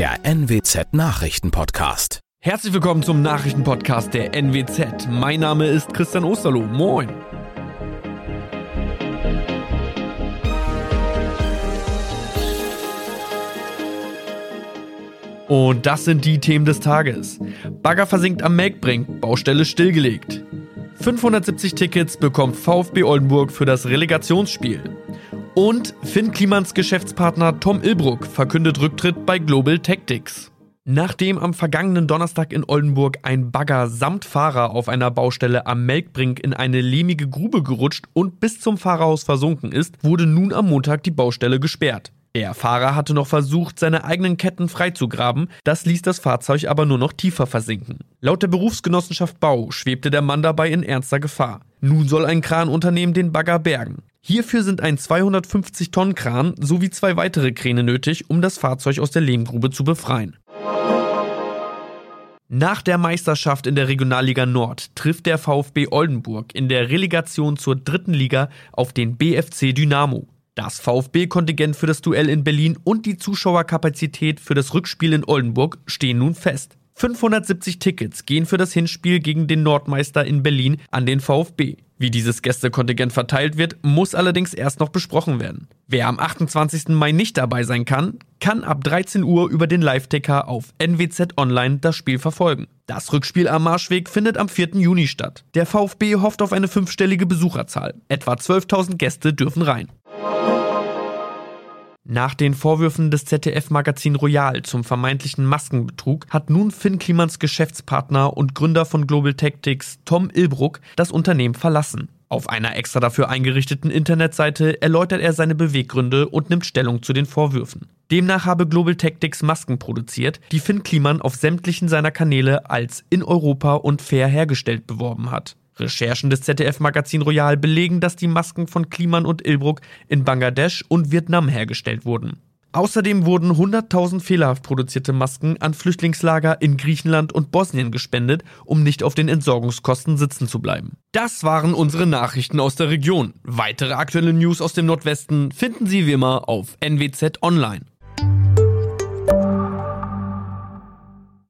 der NWZ Nachrichtenpodcast. Herzlich willkommen zum Nachrichtenpodcast der NWZ. Mein Name ist Christian Osterloh. Moin. Und das sind die Themen des Tages. Bagger versinkt am Melkbrink, Baustelle stillgelegt. 570 Tickets bekommt VfB Oldenburg für das Relegationsspiel. Und Finn Klimans Geschäftspartner Tom Ilbruck verkündet Rücktritt bei Global Tactics. Nachdem am vergangenen Donnerstag in Oldenburg ein Bagger samt Fahrer auf einer Baustelle am Melkbrink in eine lehmige Grube gerutscht und bis zum Fahrerhaus versunken ist, wurde nun am Montag die Baustelle gesperrt. Der Fahrer hatte noch versucht, seine eigenen Ketten freizugraben, das ließ das Fahrzeug aber nur noch tiefer versinken. Laut der Berufsgenossenschaft Bau schwebte der Mann dabei in ernster Gefahr. Nun soll ein Kranunternehmen den Bagger bergen. Hierfür sind ein 250 Tonnen Kran sowie zwei weitere Kräne nötig, um das Fahrzeug aus der Lehmgrube zu befreien. Nach der Meisterschaft in der Regionalliga Nord trifft der VfB Oldenburg in der Relegation zur dritten Liga auf den BFC Dynamo. Das VfB-Kontingent für das Duell in Berlin und die Zuschauerkapazität für das Rückspiel in Oldenburg stehen nun fest. 570 Tickets gehen für das Hinspiel gegen den Nordmeister in Berlin an den VfB. Wie dieses Gästekontingent verteilt wird, muss allerdings erst noch besprochen werden. Wer am 28. Mai nicht dabei sein kann, kann ab 13 Uhr über den Live-Ticker auf NWZ Online das Spiel verfolgen. Das Rückspiel am Marschweg findet am 4. Juni statt. Der VfB hofft auf eine fünfstellige Besucherzahl. Etwa 12.000 Gäste dürfen rein. Nach den Vorwürfen des ZDF-Magazin Royal zum vermeintlichen Maskenbetrug hat nun Finn Klimans Geschäftspartner und Gründer von Global Tactics Tom Ilbruck das Unternehmen verlassen. Auf einer extra dafür eingerichteten Internetseite erläutert er seine Beweggründe und nimmt Stellung zu den Vorwürfen. Demnach habe Global Tactics Masken produziert, die Finn Kliman auf sämtlichen seiner Kanäle als in Europa und fair hergestellt beworben hat. Recherchen des ZDF-Magazin Royal belegen, dass die Masken von Kliman und Ilbruck in Bangladesch und Vietnam hergestellt wurden. Außerdem wurden 100.000 fehlerhaft produzierte Masken an Flüchtlingslager in Griechenland und Bosnien gespendet, um nicht auf den Entsorgungskosten sitzen zu bleiben. Das waren unsere Nachrichten aus der Region. Weitere aktuelle News aus dem Nordwesten finden Sie wie immer auf NWZ Online.